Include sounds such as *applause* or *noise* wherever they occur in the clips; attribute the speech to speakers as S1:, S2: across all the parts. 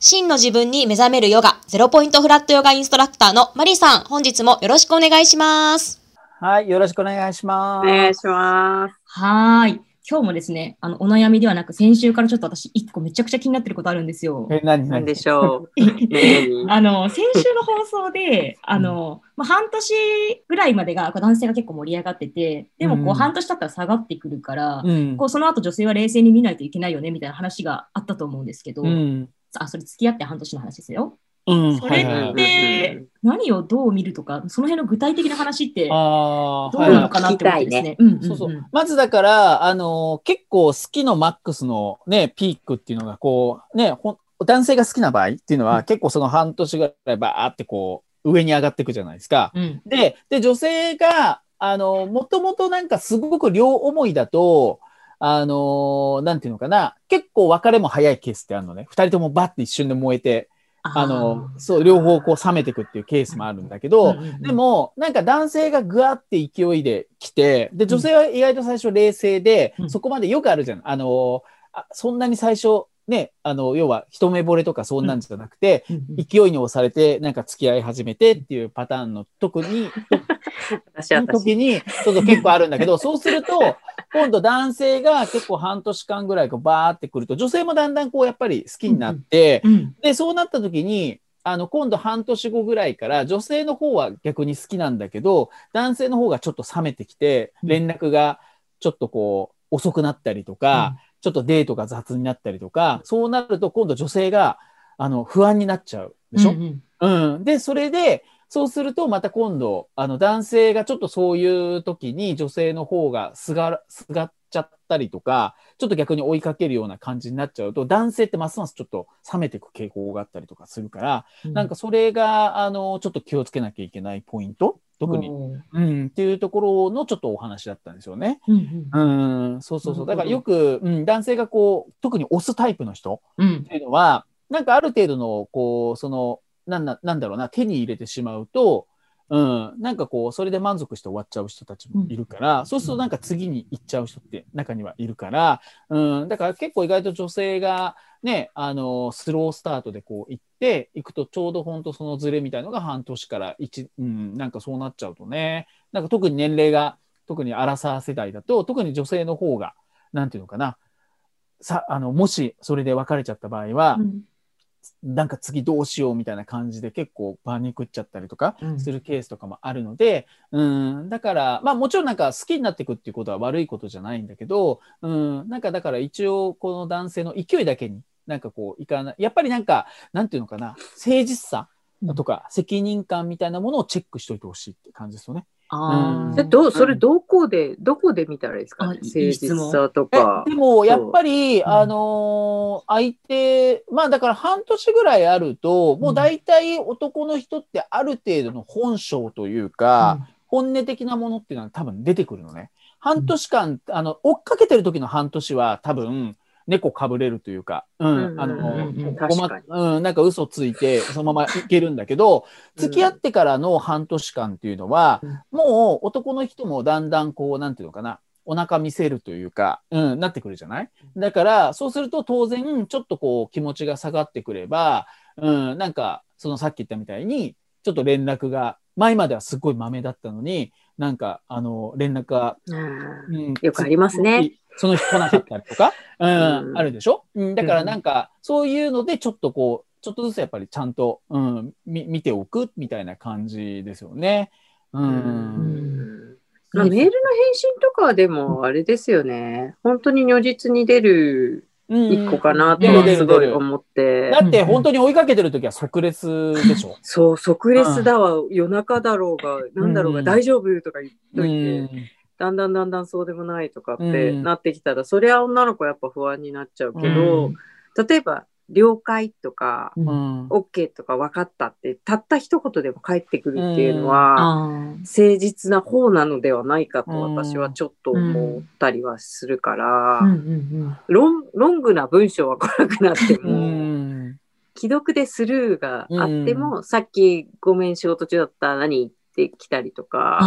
S1: 真の自分に目覚めるヨガ、ゼロポイントフラットヨガインストラクターのマリさん、本日もよろしくお願いします。
S2: はい、よろしくお願いし
S3: お
S2: ます。
S3: 願いします。
S4: はーい。今日もですね、あの、お悩みではなく、先週からちょっと私、一個めちゃくちゃ気になってることあるんですよ。
S2: え、何
S3: なん
S2: 何
S3: でしょう？*laughs* ね
S4: あの、先週の放送で、あの、まあ、半年ぐらいまでがこう男性が結構盛り上がってて、でもこう、
S2: うん
S4: 半年経ったら下がってくるから、
S2: うん
S4: こう、その後女性は冷静に見ないといけないよね、みたいな話があったと思うんですけど、
S2: うん。
S4: あ、それ付き合って半年の話ですよ。
S2: うん。
S4: それって、
S2: はいはいはい
S4: 何をどう見るとか、その辺の具体的な話って、
S2: ああ、
S4: どうなのかなって思ってですね。
S2: まずだから、あのー結構好きのマックスのね、ピークっていうのが、こう、ね、ほん男性が好きな場合っていうのは、
S4: うん
S2: 結構その半年ぐらいバーってこう、上に上がっていくじゃないですか。
S4: うん
S2: で、で、女性が、あの、もともとなんかすごく両思いだと、あの、なんていうのかな、結構別れも早いケースってあるのね。二人ともバッて一瞬で燃えて、あの、そう、両方こう冷めていくっていうケースもあるんだけど、でも、なんか男性がぐわって勢いで来て、で、女性は意外と最初冷静で、
S4: うん。
S2: そこまでよくあるじゃん。あの、あそんなに最初、ね、あの、要は一目惚れとかそんなんじゃなくて、勢いに押されて、なんか付き合い始めてっていうパターンの特に、*laughs*
S3: 私、私。
S2: 時に、そうそう結構あるんだけど、*laughs* そうすると、今度男性が結構半年間ぐらいこうバーってくると、女性もだんだんこうやっぱり好きになって、
S4: うん
S2: で、そうなった時に、あの、今度半年後ぐらいから、女性の方は逆に好きなんだけど、男性の方がちょっと冷めてきて、
S4: うん。
S2: 連絡がちょっとこう、遅くなったりとか、ちょっとデートが雑になったりとか、そうなると今度女性が、あの、不安になっちゃうでしょ、
S4: うんうん。
S2: うん。で、それで、そうすると、また今度、あの、男性がちょっとそういう時に女性の方がすが、すがっちゃったりとか、ちょっと逆に追いかけるような感じになっちゃうと、男性ってますますちょっと冷めていく傾向があったりとかするから、なんかそれが、あの、ちょっと気をつけなきゃいけないポイント？特に、うん、っていうところのちょっとお話だったんですよね。
S4: うんうん。
S2: うん、そうそうそう。だからよく、うん、男性がこう、特に押すタイプの人、
S4: うん。
S2: っていうのは、なんかある程度の、こう、その、なんだ、なんだろうな、手に入れてしまうと、うん、なんかこう、それで満足して終わっちゃう人たちもいるから、そうするとなんか次に行っちゃう人って中にはいるから、うん、だから結構意外と女性がね、あの、スロースタートでこう行って、行くとちょうど本当そのズレみたいのが半年から一、うん、なんかそうなっちゃうとね、なんか特に年齢が、特にアラサー世代だと、特に女性の方が、なんていうのかな、さ、あの、もしそれで別れちゃった場合は、
S4: うん
S2: なんか次どうしようみたいな感じで結構パニクっちゃったりとか
S4: うん
S2: するケースとかもあるので、うん、だから、まあもちろんなんか好きになっていくっていうことは悪いことじゃないんだけど、うん、なんかだから一応この男性の勢いだけになんかこういかない、やっぱりなんか、なんていうのかな、誠実さとか責任感みたいなものをチェックしといてほしいって感じですよね。
S4: あ
S3: どうそれどこで、どこで見たらいいですか、ね、誠実さと
S2: え
S3: か。
S2: でも、やっぱり、
S4: う。ん。
S2: あのー相手、まあだから半年ぐらいあると、もう大体男の人ってある程度の本性というか、本音的なものっていうのは多分出てくるのね。半年間、あの、追っかけてる時の半年は多分、猫かぶれるというか、うん、
S3: うん
S2: あの、
S4: うん
S2: なんか嘘ついて、そのままいけるんだけど、付き合ってからの半年間っていうのは、
S4: うん。
S2: もう男の人もだんだんこう、なんていうのかな、お腹見せるというか、うん、なってくるじゃない？だから、そうすると当然、ちょっとこう、気持ちが下がってくれば、うん、なんか、そのさっき言ったみたいに、ちょっと連絡が、前まではすっごい豆だったのに、なんか、あの、連絡が、
S3: うん
S2: うん
S3: よくありますね。
S2: その日来なかったりとか、*laughs* うん、
S3: うん
S2: あるでしょ、うん、だからなんか、そういうので、ちょっとこう、ちょっとずつやっぱりちゃんと、うん、み見ておくみたいな感じですよね。うん。
S3: うん。まあ、メールの返信とかはでもあれですよね。本当に如実に出る
S2: うん
S3: 一個かなとはすごい思って。
S2: だって本当に追いかけてる時は即列でしょ？
S3: そう、即レスだわ、夜中だろうが、なんだろうが、
S2: うん。
S3: 大丈夫とか言っと
S2: う
S3: いて、
S2: ん。
S3: だんだんだんだんそうでもないとかって
S2: うん。
S3: なってきたら、そりゃ女の子やっぱ不安になっちゃうけど、
S2: うん。
S3: 例えば了解とか、
S4: うん。
S2: うん。
S3: OK とか分かったって、たった一言でも返ってくるっていうのは、
S4: あ
S3: 誠実な方なのではないかと
S2: うん。
S3: 私はちょっと思ったりはするから、ロンロングな文章は来なくなって
S2: う
S3: も、
S2: ん。
S3: 既読でスルーがあっても、さっきごめん仕事中だった何って来たりとか、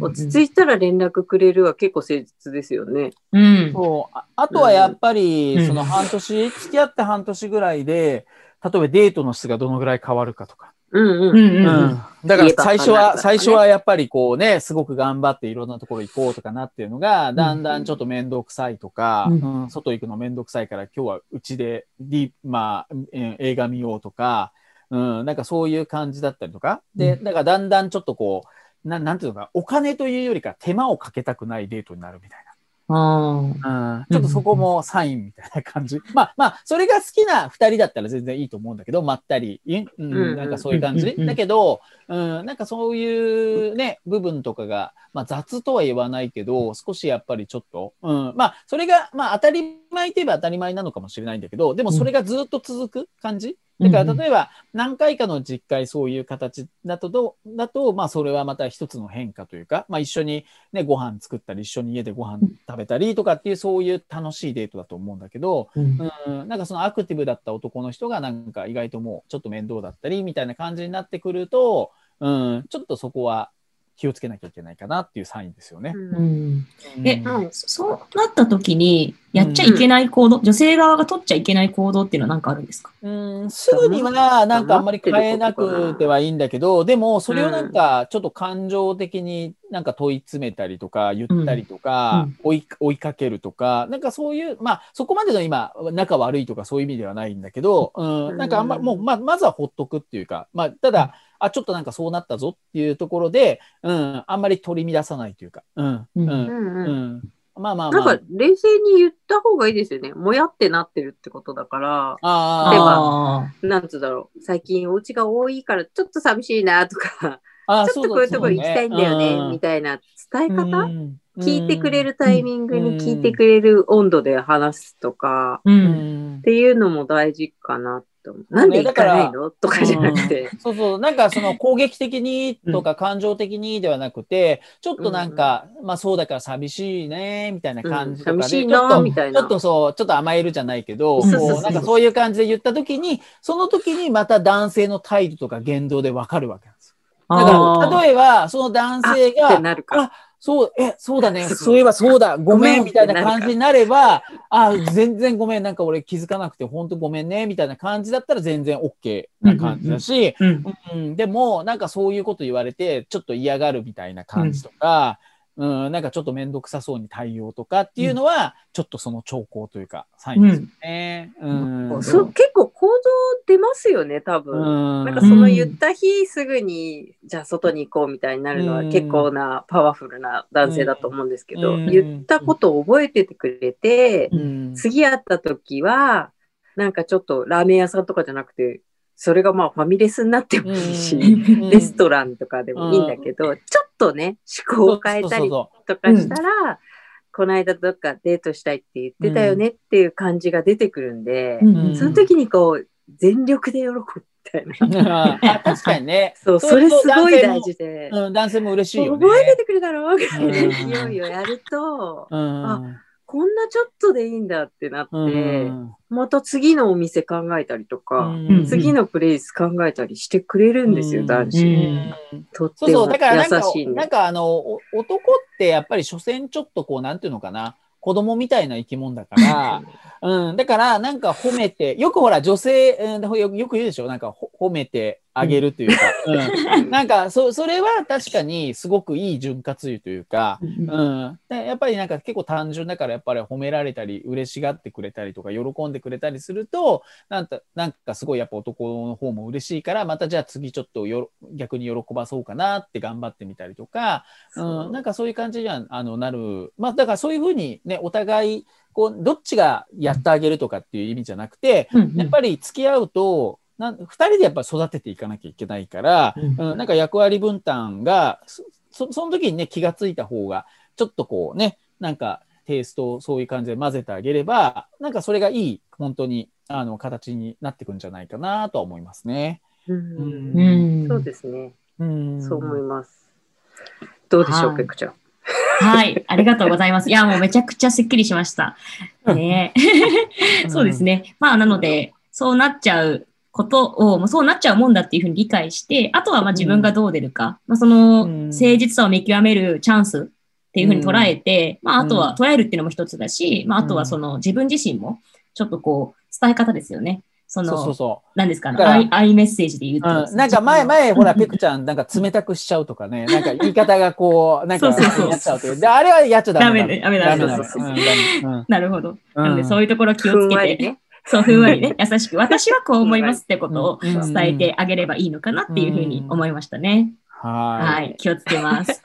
S3: 落ち着いたら連絡くれるは結構誠実ですよね。
S4: うん。
S2: そう。ああとはやっぱり、
S4: うん
S2: その半年、付き合って半年ぐらいで、例えばデートの質がどのぐらい変わるかとか。
S3: うん
S4: う
S3: うん。
S4: んうんうん。
S2: だから最初は、最初はやっぱりこうね、すごく頑張っていろんなところ行こうとかなっていうのが、だんだんちょっと面倒くさいとか、
S4: う
S2: うん外行くの面倒くさいから今日はうちでまあ、えー映画見ようとか、うん、なんかそういう感じだったりとか。で、だからだんだんちょっとこう、ななんていうのか、お金というよりか手間をかけたくないデートになるみたいな。
S4: あ
S2: うん。ちょっとそこもサインみたいな感じ。まあ *laughs* まあ、それが好きな二人だったら全然いいと思うんだけど、まったり、いうん。
S3: うん
S2: なんかそういう感じ。だけど、うん、なんかそういうね、部分とかが、まあ雑とは言わないけど、少しやっぱりちょっと、うん、まあ、それが、まあ当たり前といえば当たり前なのかもしれないんだけど、でもそれがずっと続く感じ？だから例えば何回かの実会そういう形だとどう、だと、まあそれはまた一つの変化というか、まあ一緒にね、ご飯作ったり、一緒に家でご飯食べたりとかっていうそういう楽しいデートだと思うんだけど、
S4: ーうん。
S2: うん、なんかそのアクティブだった男の人がなんか意外ともうちょっと面倒だったりみたいな感じになってくると、うん、ちょっとそこは気をつけなきゃいけないかなっていうサインですよね。
S4: う
S3: うん。
S4: ん。えそうなった時に、やっちゃいけない行動、女性側が取っちゃいけない行動っていうのは何かあるんですか？
S2: うん、すぐにはなんかあんまり変えなくてはいいんだけど、でもそれをなんかちょっと感情的になんか問い詰めたりとか言ったりとか、追い追いかけるとか、なんかそういう、まあそこまでの今仲悪いとかそういう意味ではないんだけど、うん、なんかあんま、もうままずはほっとくっていうか、まあただ、あ、ちょっとなんかそうなったぞっていうところで、うん、あんまり取り乱さないというか、うん、うん、
S4: うん
S3: うん
S2: う
S3: うん。
S2: ん。まあまあ
S3: なん
S2: まあ。
S3: か冷静に言った方がいいですよね。もやってなってるってことだから、
S2: あ
S3: 例えなんつうだろう。最近お家が多いからちょっと寂しいなとか、
S2: ああ、
S3: ちょっとこういうところ行きたいんだよね、み
S2: た
S3: たいな伝え方、
S2: うん。
S3: 聞いてくれるタイミングに聞いてくれる温度で話すとか、
S4: う。
S2: うん。ん
S3: っていうのも大事かなと思う。なんで行かないの？とかじゃなくて。
S2: そうそう、なんかその攻撃的にとか感情的にではなくて、ちょっとなんか、まあそうだから寂しいね、みたいな感じとかで、
S3: うん。寂しい
S2: ちょっと
S3: なみたいな。
S2: ちょっとそう、ちょっと甘えるじゃないけど、なんかそういう感じで言ったときに、その時にまた男性の態度とか言動でわかるわけなんですよ。だ
S4: あ
S2: から、例えば、その男性が。あそう、え、そうだね。*laughs*
S3: そう
S2: いえばそうだ。*laughs* ごめん、みたいな感じになれば、あ、全然ごめん。なんか俺気づかなくて、本当ごめんね。みたいな感じだったら全然 OK な感じだし、
S4: うん。
S2: うん、でも、なんかそういうこと言われて、ちょっと嫌がるみたいな感じとか、うん、なんかちょっとめんどくさそうに対応とかっていうのは、ちょっとその兆候というか、サインですよね。うん。
S4: うん
S3: そう結構行動出ますよね、多分。
S2: うん。
S3: なんかその言った日すぐに、じゃあ外に行こうみたいになるのは
S2: うん
S3: 結構なパワフルな男性だと思うんですけど、
S2: うん
S3: 言ったことを覚えててくれて、
S2: うん、
S3: 次会った時は、なんかちょっとラーメン屋さんとかじゃなくて、それがまあファミレスになってもいいし、
S2: うん
S3: レストランとかでもいいんだけど、ちょっとね、思考を変えたり
S2: そ
S3: とかしたら、この間どっかデートしたいって言ってたよねっていう感じが出てくるんで、
S2: うん
S3: その時にこう、全力で喜ぶみたいな。*laughs*
S2: 確かにね。*laughs*
S3: そう、それすごい大事で。
S2: うん、男性も嬉しいよね。
S3: 覚えててくれたろぐらい
S2: うん
S3: の勢いをやると、
S2: うん。
S3: こんなちょっとでいいんだってなって、
S2: うん。
S3: また次のお店考えたりとか、
S2: うん。
S3: 次のプレイス考えたりしてくれるんですよ、
S2: うん。
S3: 男子。
S2: うん。
S3: とっ
S2: そうそう、
S3: ても
S2: だからなんか。なんかあの、お男ってやっぱり所詮ちょっとこう、なんていうのかな、子供みたいな生き物だから、*laughs* うん、だからなんか褒めて、よくほら女性、うん、よよく言うでしょ。なんかほ褒めてあげるというか、うん、*laughs* なんかそ、それは確かにすごくいい潤滑油というか、うん、でやっぱりなんか結構単純だからやっぱり褒められたり嬉しがってくれたりとか喜んでくれたりするとなんかなんかすごいやっぱ男の方も嬉しいからまたじゃあ次ちょっとよろ逆に喜ばそうかなって頑張ってみたりとか、うん、なんかそういう感じにはあのなる。まあだからそういうふうにねお互いこうどっちがやってあげるとかっていう意味じゃなくてやっぱり付き合うとなん2人でやっぱ育てていかなきゃいけないから、
S4: うん
S2: うん、なんか役割分担がそそその時にね気がついた方がちょっとこうねなんかテイストをそういう感じで混ぜてあげれば、なんかそれがいい、本当に、あの、形になってくんじゃないかなとは思いますね。
S3: うん
S4: うん
S3: そうですね。
S2: うん。
S3: そう思います。どうでしょう、
S4: はい
S3: ペクちゃん。
S4: はい。ありがとうございます。*laughs* いや、もうめちゃくちゃすっきりしました。ね
S2: うん *laughs*
S4: そうですね。まあ、なので、そうなっちゃうことを、もうそうなっちゃうもんだっていうふうに理解して、あとはまあ自分がどう出るか、まあ、その
S2: うん。
S4: 誠実さを見極めるチャンスっていうふうに捉えて、まあ、あとは捉えるっていうのも一つだし、まあ、あとはその自分自身も、ちょっとこう、伝え方ですよね。その、
S2: そうそうそ
S4: 何ですか
S2: だから
S4: アイ、アイメッセージで言う
S2: う。
S4: と、
S2: うん、なんか前、前、ほら、ペ
S4: ク
S2: クちゃん、なんか冷たくしちゃうとかね、*laughs* なんか言い方がこう、なんか、
S4: そうそうそう。
S2: やっちゃうという。で、あれはやっちゃダメ
S4: ダメねダメダメ
S2: ダメダメ
S3: そうそう
S2: うんダメうん。*laughs*
S4: なるほど。なので、
S2: うん
S4: そういうところ気
S3: ふ
S4: をつけて。そう、ふんわりね、優しく、私はこう思いますってことを
S2: うん
S4: 伝えてあげればいいのかなっていうふうに思いましたね。
S2: は
S4: はい、気をつけます。*laughs* *laughs*
S2: い。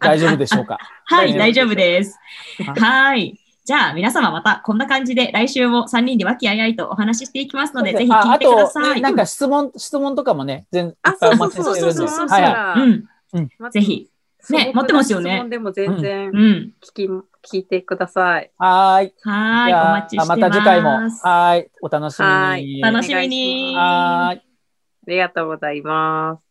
S2: 大丈夫でしょうか？
S4: はい、大丈
S2: 夫
S4: 夫です。
S2: はい
S4: はい。じゃあ、皆様またこんな感じで来週も3人で和気あいあいとお話ししていきますので、ぜひ聞いてください。
S2: ああと、なんか質問、質問とかもね、全
S3: あ、
S2: いっぱいお待ち
S3: そうそう
S2: してるんで。
S3: そうそう。
S2: はいはい。
S3: ら
S4: うん、
S2: うん
S4: ぜひ。ね持ってますよね
S3: 質問でも全然
S4: うん。
S3: 聞いてください。
S2: はーい。
S4: はい、
S2: じゃあ
S4: お待ちしてます。
S2: また次回も。はーい。お楽しみに。
S3: はい
S4: 楽しみに。
S2: はーい。
S3: ありがとうございます。